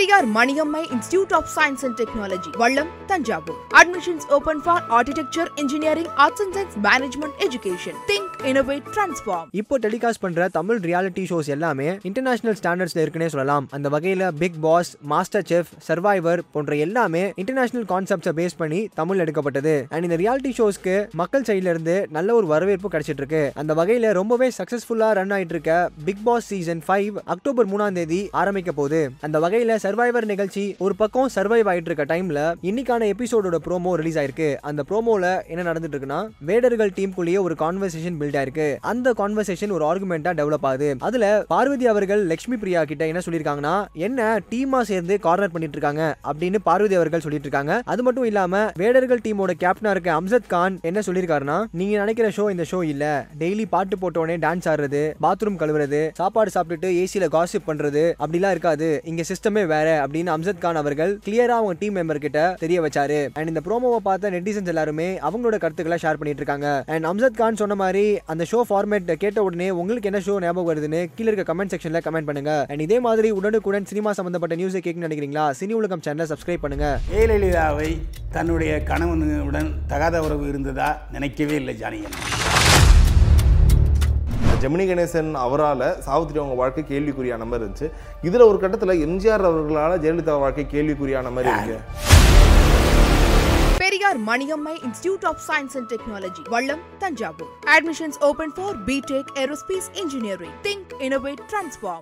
Periyar Maniammai institute of science and technology Vallam Thanjavur admissions open for architecture engineering arts and science management education think innovate transform இப்போ telecast பண்ற Tamil reality shows எல்லாமே international ஸ்டாண்டர்ட்ஸ்ல இருக்குன்னே சொல்லலாம். அந்த வகையில big pass MasterChef survivor போன்ற எல்லாமே இன்டர்நேஷனல் கான்செப்ட்ஸை பேஸ் பண்ணி தமிழ் எடுக்கப்பட்டது. அண்ட் இந்த ரியாலிட்டி ஷோஸ்க்கு மக்கள் சைட்ல இருந்து நல்ல ஒரு வரவேற்பு கிடைச்சிட்டு இருக்கு. அந்த வகையில ரொம்பவே சக்சஸ்ஃபுல்லா ரன் ஆயிட்டு இருக்க Bigg Boss season five October மூணாம் தேதி ஆரம்பிக்க போகுது. அந்த வகையில சர்வைவர் நிகழ்ச்சி ஒரு பக்கம் சர்வைவ் ஆயிட்டு இருக்க டைம்ல இன்னைக்கான எபிசோடோட ப்ரோமோ ரிலீஸ் ஆயிருக்கு. அந்த ப்ரோமோல என்ன நடந்துட்டு இருக்குன்னா வேடர்கள் டீமுக்குள்ளேயே ஒரு கான்வர்சேஷன் பில்ட் ஆயிருக்கு. அந்த கான்வர்சேஷன் ஒரு ஆர்குமெண்டா டெவலப் ஆகுது. அதுல பார்வதி அவர்கள் லட்சுமி பிரியா கிட்ட என்ன சொல்லியிருக்காங்கன்னா என்ன டீமா சேர்ந்து கார்னர் பண்ணிட்டு இருக்காங்க அப்படின்னு பார்வதி அவர்கள் சொல்லிட்டு இருக்காங்க அது மட்டும் இல்லாம வேடர்கள் டீமோட கேப்டனா இருக்க அம்சத் கான் என்ன சொல்லியிருக்காருன்னா நீங்க நினைக்கிற ஷோ இந்த ஷோ இல்ல. டெய்லி பாட்டு போட்டோடனே டான்ஸ் ஆடுறது பாத்ரூம் கழுவுறது சாப்பாடு சாப்பிட்டுட்டு ஏசியில காசிப் பண்றது அப்படிலாம் இருக்காது. இங்க சிஸ்டமே வேற. அப்படின்னு அம்சத் கான் அவர்கள் கிளியரா அவங்க டீம் மெம்பர் கிட்ட தெரிய வச்சாரு. அண்ட் இந்த ப்ரோமோவை பார்த்த நெட்டிசன்ஸ் எல்லாருமே அவங்களோட கருத்துக்களை ஷேர் பண்ணிட்டு இருக்காங்க. அண்ட் அம்சத் கான் சொன்ன மாதிரி அந்த ஷோ ஃபார்மேட் கேட்ட உடனே உங்களுக்கு என்ன ஷோ ஞாபகம் வருதுன்னு கீழே இருக்க கமெண்ட் செக்ஷன்ல கமெண்ட் பண்ணுங்க. அண்ட் இதே மாதிரி உடனுக்குடன் சினிமா சம்பந்தப்பட்ட நியூஸை கேட்கணும்னு நினைக்கிறீங்களா? சினி உலகம் சேனலை சப்ஸ்கிரைப் பண்ணுங்க. ஜெயலலிதாவை தன்னுடைய கணவனுடன் தகாத உறவு இருந்ததா நினைக்கவே இல்லை ஜானியன் ஜெமினி கணேசன் அவரால் சாவித்திரி அவங்க வாழ்க்கை கேள்விக்குறியான மாதிரி இருந்துச்சு. இதில் ஒரு கட்டத்தில் எம்ஜிஆர் அவர்களால் ஜெயலலிதா வாழ்க்கை கேள்விக்குறியான மாதிரி இருக்கு. Periyar Maniammai institute of science and technology Vallam Thanjavur. Admissions open for B Tech aerospace engineering think innovate transform